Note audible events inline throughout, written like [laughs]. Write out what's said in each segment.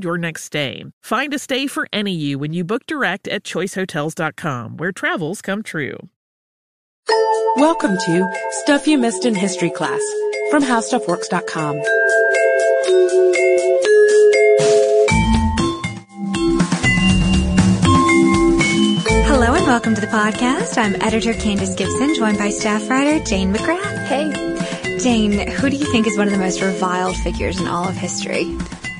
your next stay. Find a stay for any you when you book direct at choicehotels.com, where travels come true. Welcome to Stuff You Missed in History Class from HowStuffWorks.com. Hello and welcome to the podcast. I'm editor Candace Gibson, joined by staff writer Jane McGrath. Hey. Jane, who do you think is one of the most reviled figures in all of history?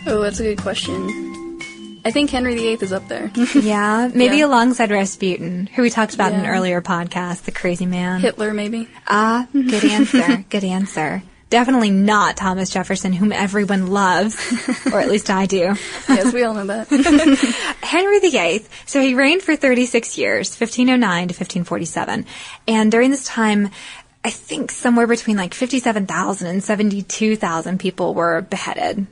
Oh, that's a good question. I think Henry VIII is up there. [laughs] yeah, maybe Yeah. alongside Rasputin, who we talked about in an earlier podcast, the crazy man. Hitler, maybe. Ah, good answer. good answer. Definitely not Thomas Jefferson, whom everyone loves, or at least I do. [laughs] Yes, we all know that. [laughs] Henry VIII. So he reigned for 36 years, 1509 to 1547. And during this time, I think somewhere between like 57,000 and 72,000 people were beheaded.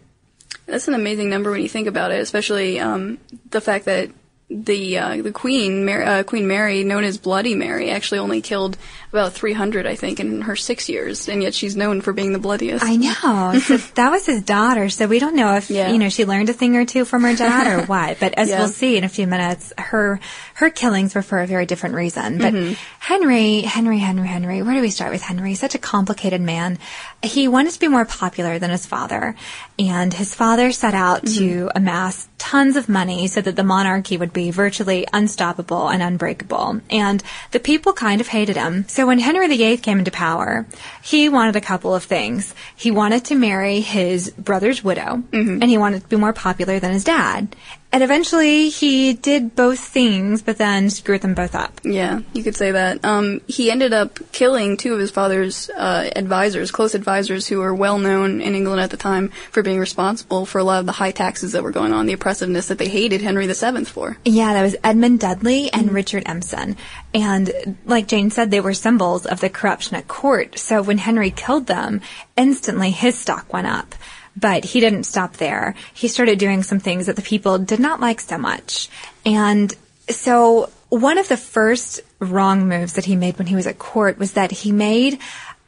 That's an amazing number when you think about it, especially um, the fact that the uh, the Queen, Mar- uh, Queen Mary, known as Bloody Mary, actually only killed about 300, I think, in her six years, and yet she's known for being the bloodiest. I know. [laughs] So that was his daughter. So we don't know if, Yeah. you know, she learned a thing or two from her dad or [laughs] what. But as Yeah. we'll see in a few minutes, her, her killings were for a very different reason. But Mm-hmm. Henry, Henry, Henry, Henry, where do we start with Henry? Such a complicated man. He wanted to be more popular than his father. And his father set out Mm-hmm. to amass tons of money so that the monarchy would be virtually unstoppable and unbreakable. And the people kind of hated him. So when Henry VIII came into power, he wanted a couple of things. He wanted to marry his brother's widow, mm-hmm. and he wanted to be more popular than his dad. And eventually he did both things, but then screwed them both up. Yeah, you could say that. Um, he ended up killing two of his father's uh, advisors, close advisors, who were well known in England at the time for being responsible for a lot of the high taxes that were going on, the oppressiveness that they hated Henry VII for. Yeah, that was Edmund Dudley and Richard Empson. And like Jane said, they were symbols of the corruption at court. So when Henry killed them, instantly his stock went up. But he didn't stop there. He started doing some things that the people did not like so much. And so one of the first wrong moves that he made when he was at court was that he made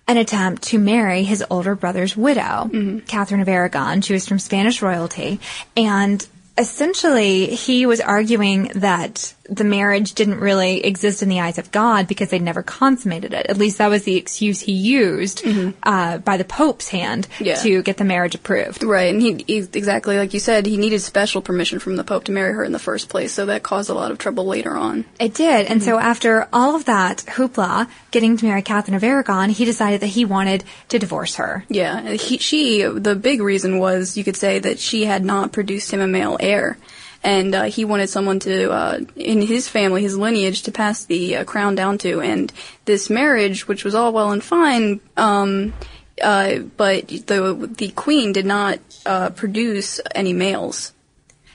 an attempt to marry his older brother's widow, mm-hmm. Catherine of Aragon. She was from Spanish royalty. And essentially, he was arguing that the marriage didn't really exist in the eyes of God because they'd never consummated it. At least that was the excuse he used uh, by the Pope's hand Mm-hmm. Yeah. to get the marriage approved. Right, and he, he exactly like you said, he needed special permission from the Pope to marry her in the first place, so that caused a lot of trouble later on. It did. And so after all of that hoopla, getting to marry Catherine of Aragon, he decided that he wanted to divorce her. Yeah, he, she, the big reason was, you could say, that she had not produced him a male heir. And uh, he wanted someone to, uh, in his family, his lineage, to pass the uh, crown down to. And this marriage, which was all well and fine, um, uh, but the the queen did not uh, produce any males.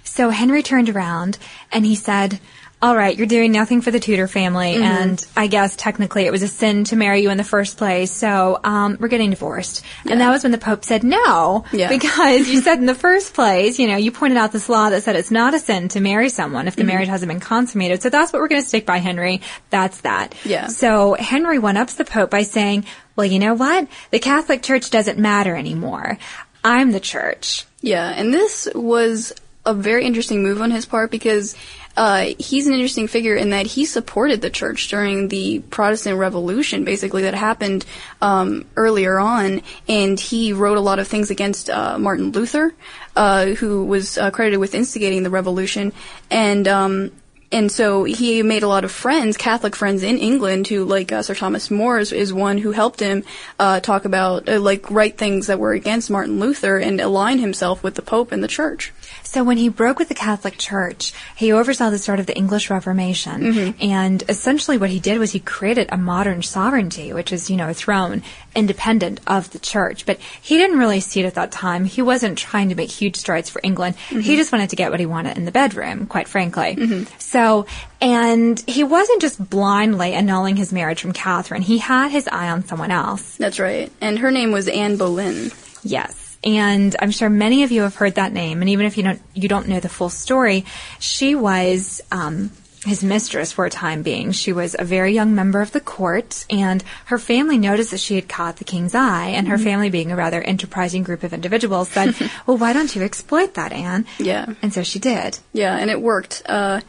So Henry turned around and he said, all right, you're doing nothing for the Tudor family, Mm-hmm. and I guess technically it was a sin to marry you in the first place, so um, we're getting divorced. And that was when the Pope said no, Yeah. because you [laughs] said in the first place, you know, you pointed out this law that said it's not a sin to marry someone if Mm-hmm. the marriage hasn't been consummated. So that's what we're going to stick by, Henry. That's that. Yeah. So Henry one ups the Pope by saying, well, you know what? The Catholic Church doesn't matter anymore. I'm the church. Yeah, and this was a very interesting move on his part because uh, he's an interesting figure in that he supported the church during the Protestant Revolution, basically that happened um, earlier on, and he wrote a lot of things against uh, Martin Luther, uh, who was uh, credited with instigating the revolution, and. Um, and so he made a lot of friends, Catholic friends in England, who like uh, Sir Thomas More is, is one who helped him uh, talk about uh, like write things that were against Martin Luther and align himself with the Pope and the Church. So when he broke with the Catholic Church, he oversaw the start of the English Reformation. Mm-hmm. And essentially what he did was he created a modern sovereignty, which is, you know, a throne independent of the church. But he didn't really see it at that time. He wasn't trying to make huge strides for England. Mm-hmm. He just wanted to get what he wanted in the bedroom, quite frankly. So, and he wasn't just blindly annulling his marriage from Catherine. He had his eye on someone else. That's right. And her name was Anne Boleyn. Yes. And I'm sure many of you have heard that name. And even if you don't, you don't know the full story, she was, um, his mistress for a time being. She was a very young member of the court, and her family noticed that she had caught the king's eye, and her family, being a rather enterprising group of individuals, said, [laughs] Well, why don't you exploit that, Anne? Yeah. And so she did. Yeah, and it worked. Uh,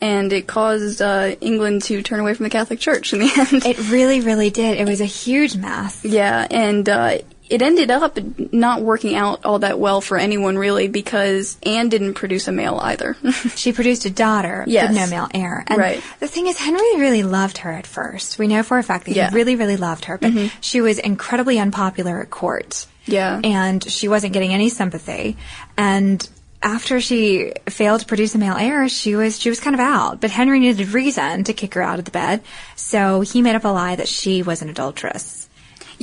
and it caused uh, England to turn away from the Catholic Church in the [laughs] end. It really, really did. It was a huge mess. Yeah, and uh, it ended up not working out all that well for anyone really because Anne didn't produce a male either. [laughs] She produced a daughter, Yes. but no male heir. And Right. the thing is, Henry really loved her at first. We know for a fact that Yeah. Mm-hmm. he really, really loved her, but she was incredibly unpopular at court. Yeah. And she wasn't getting any sympathy. And after she failed to produce a male heir, she was she was kind of out. But Henry needed a reason to kick her out of the bed, so he made up a lie that she was an adulteress.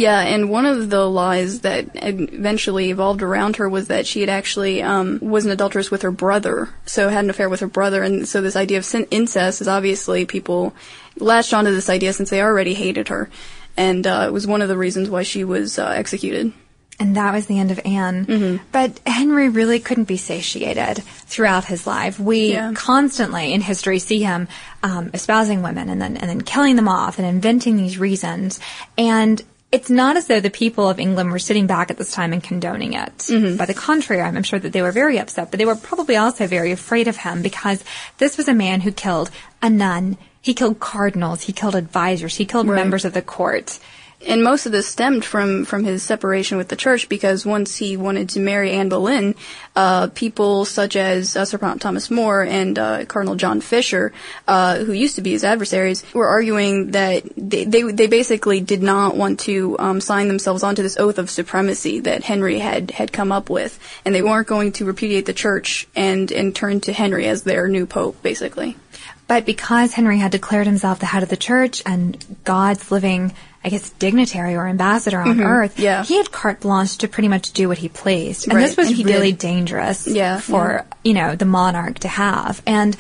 Yeah, and one of the lies that eventually evolved around her was that she had actually um, was an adulteress with her brother, so had an affair with her brother, and so this idea of incest is obviously people latched onto this idea since they already hated her, and uh, it was one of the reasons why she was uh, executed. And that was the end of Anne. Mm-hmm. But Henry really couldn't be satiated throughout his life. We Yeah. constantly in history see him um, espousing women and then and then killing them off and inventing these reasons. And it's not as though the people of England were sitting back at this time and condoning it. Mm-hmm. By the contrary, I'm sure that they were very upset, but they were probably also very afraid of him because this was a man who killed a nun. He killed cardinals. He killed advisors. He killed Right. members of the court. And most of this stemmed from from his separation with the church because once he wanted to marry Anne Boleyn, uh, people such as uh, Sir Thomas More and uh, Cardinal John Fisher, uh, who used to be his adversaries, were arguing that they they, they basically did not want to um, sign themselves onto this oath of supremacy that Henry had had come up with, and they weren't going to repudiate the church and and turn to Henry as their new pope, basically. But because Henry had declared himself the head of the church and God's living, I guess, dignitary or ambassador on earth, Mm-hmm. yeah. he had carte blanche to pretty much do what he pleased. And Right, this was and really did. dangerous Yeah, for, you know, the monarch to have. And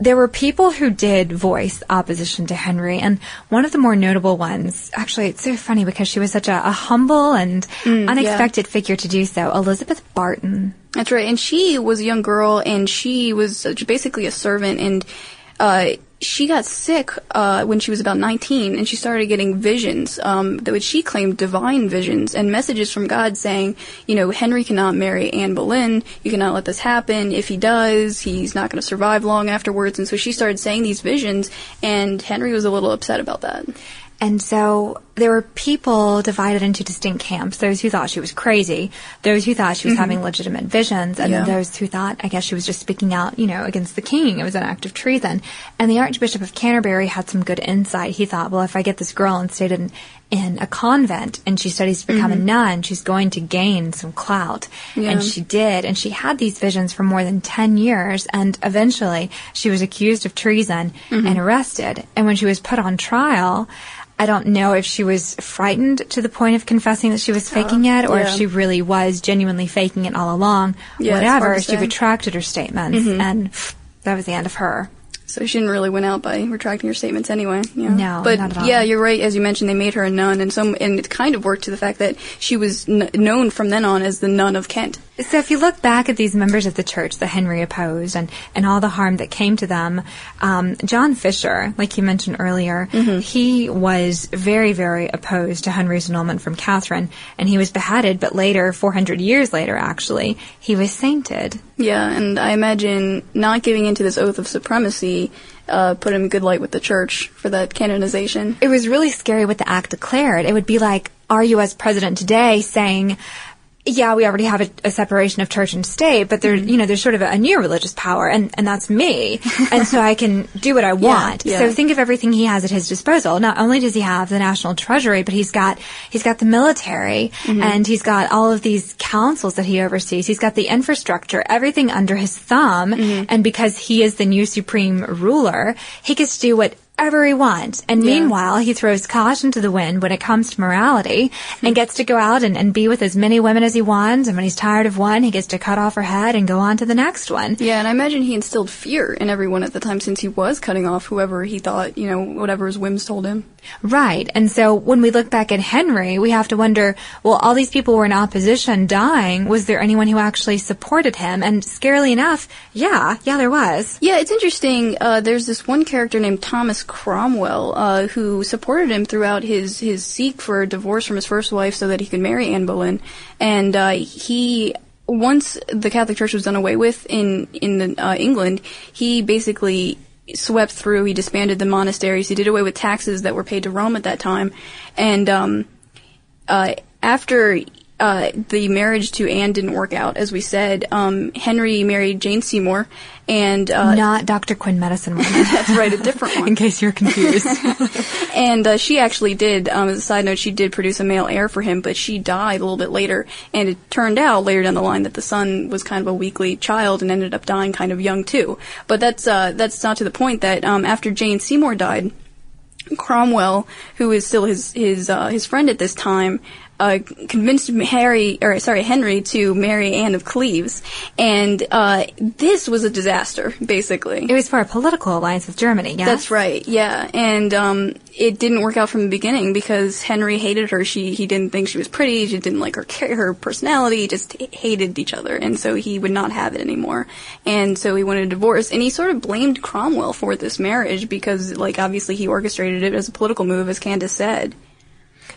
there were people who did voice opposition to Henry, and one of the more notable ones, actually, it's so funny because she was such a, a humble and Mm, unexpected figure to do so, Elizabeth Barton. That's right. And she was a young girl, and she was basically a servant, and uh, she got sick uh, when she was about 19, and she started getting visions, um, that she claimed divine visions and messages from God saying, you know, Henry cannot marry Anne Boleyn. You cannot let this happen. If he does, he's not going to survive long afterwards. And so she started saying these visions, and Henry was a little upset about that. And so there were people divided into distinct camps. Those who thought she was crazy, those who thought she was mm-hmm. having legitimate visions, and Yeah. those who thought, I guess she was just speaking out, you know, against the king. It was an act of treason. And the Archbishop of Canterbury had some good insight. He thought, well, if I get this girl and stayed in, in a convent and she studies to become a mm-hmm. nun, she's going to gain some clout. Yeah. And she did. And she had these visions for more than 10 years. And eventually she was accused of treason mm-hmm. and arrested. And when she was put on trial, I don't know if she was frightened to the point of confessing that she was faking it or if she really was genuinely faking it all along. Yeah, Whatever, she retracted her statements mm-hmm. and that was the end of her. So she didn't really win out by retracting her statements anyway. Yeah. No, but not at all. yeah, you're right. As you mentioned, they made her a nun, and some, and it kind of worked to the fact that she was n- known from then on as the nun of Kent. So if you look back at these members of the church that Henry opposed and, and all the harm that came to them, um, John Fisher, like you mentioned earlier, he was very, very opposed to Henry's annulment from Catherine, and he was beheaded, but later, 400 years later actually, he was sainted. Yeah, and I imagine not giving into this oath of supremacy uh, put him in good light with the church for that canonization. It was really scary what the act declared. It would be like our U.S. president today saying, yeah, we already have a, a separation of church and state, but there, mm-hmm. you know, there's sort of a, a new religious power, and, and that's me. [laughs] and so I can do what I want. yeah. So think of everything he has at his disposal. Not only does he have the national treasury, but he's got, he's got the military, mm-hmm. and he's got all of these councils that he oversees. He's got the infrastructure, everything under his thumb. Mm-hmm. And because he is the new supreme ruler, he gets to do what whatever he wants. And meanwhile, he throws caution to the wind when it comes to morality and gets to go out and, and be with as many women as he wants. And when he's tired of one, he gets to cut off her head and go on to the next one. Yeah, and I imagine he instilled fear in everyone at the time since he was cutting off whoever he thought, you know, whatever his whims told him. Right. And so when we look back at Henry, we have to wonder, well, all these people were in opposition dying. Was there anyone who actually supported him? And scarily enough, yeah, yeah, there was. Yeah, it's interesting. Uh, there's this one character named Thomas Cromwell uh, who supported him throughout his his seek for a divorce from his first wife so that he could marry Anne Boleyn, and uh, he. Once the Catholic Church was done away with in in the, uh, England, he basically swept through. He disbanded the monasteries. He did away with taxes that were paid to Rome at that time, and um, uh, after uh, the marriage to Anne didn't work out, as we said, um, Henry married Jane Seymour, and uh, Not Dr. Quinn Medicine Woman. [laughs] that's right, a different one. [laughs] in case you're confused. [laughs] And uh, she actually did, um, as a side note, she did produce a male heir for him, but she died a little bit later. And it turned out later down the line that the son was kind of a weakly child and ended up dying kind of young too. But that's uh, that's not to the point that um, after Jane Seymour died, Cromwell, who is still his his uh, his friend at this time, uh, convinced Harry or sorry Henry to marry Anne of Cleves, and uh, this was a disaster basically. it was for a political alliance with Germany, yeah? That's right, yeah. And um, it didn't work out from the beginning because Henry hated her. She he didn't think she was pretty. He didn't like her her personality. Just hated each other, and so he would not have it anymore. And so he wanted a divorce. And he sort of blamed Cromwell for this marriage because, like, obviously he orchestrated it as a political move, as Candace said.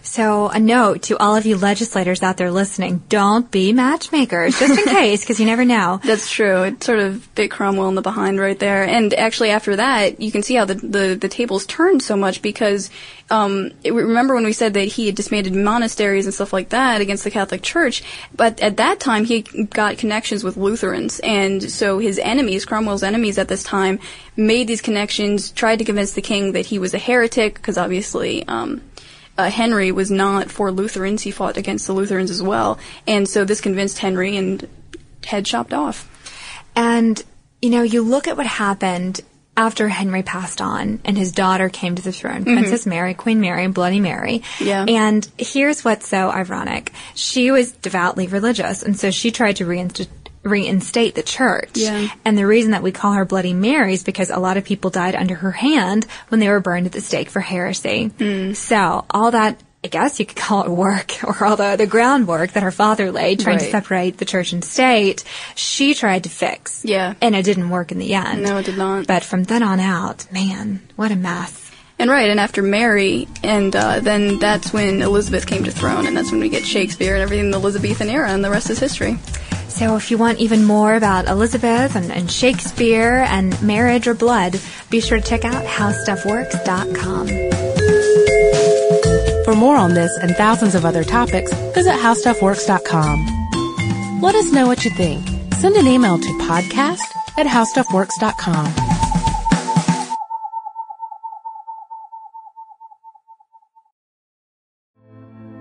So a note to all of you legislators out there listening, don't be matchmakers, just in [laughs] case, because you never know. That's true. It sort of bit Cromwell in the behind right there. And actually, after that, you can see how the the, the tables turned so much because um, it, remember when we said that he had disbanded monasteries and stuff like that against the Catholic Church, but at that time he got connections with Lutherans, and so his enemies, Cromwell's enemies at this time, made these connections, tried to convince the king that he was a heretic because obviously. Um, uh, Henry was not for Lutherans. He fought against the Lutherans as well. And so this convinced Henry and head chopped off. And, you know, you look at what happened after Henry passed on and his daughter came to the throne, Princess Mary, Queen Mary, Bloody Mary. Mm-hmm. Yeah. And here's what's so ironic. She was devoutly religious, and so she tried to reinst- reinstate the church. Yeah. And the reason that we call her Bloody Mary is because a lot of people died under her hand when they were burned at the stake for heresy. Mm. So all that I guess you could call it work, [laughs] or all the, the groundwork that her father laid, trying to separate the church and state, she tried to fix. Yeah. And it didn't work in the end. No, it did not. But from then on out, man, what a mess. And right, and after Mary, and uh, then that's when Elizabeth came to throne, and that's when we get Shakespeare and everything, in the Elizabethan era, and the rest is history. So if you want even more about Elizabeth and, and Shakespeare and marriage or blood, be sure to check out howstuffworks.com. For more on this and thousands of other topics, visit howstuffworks.com. Let us know what you think. Send an email to podcast at howstuffworks.com.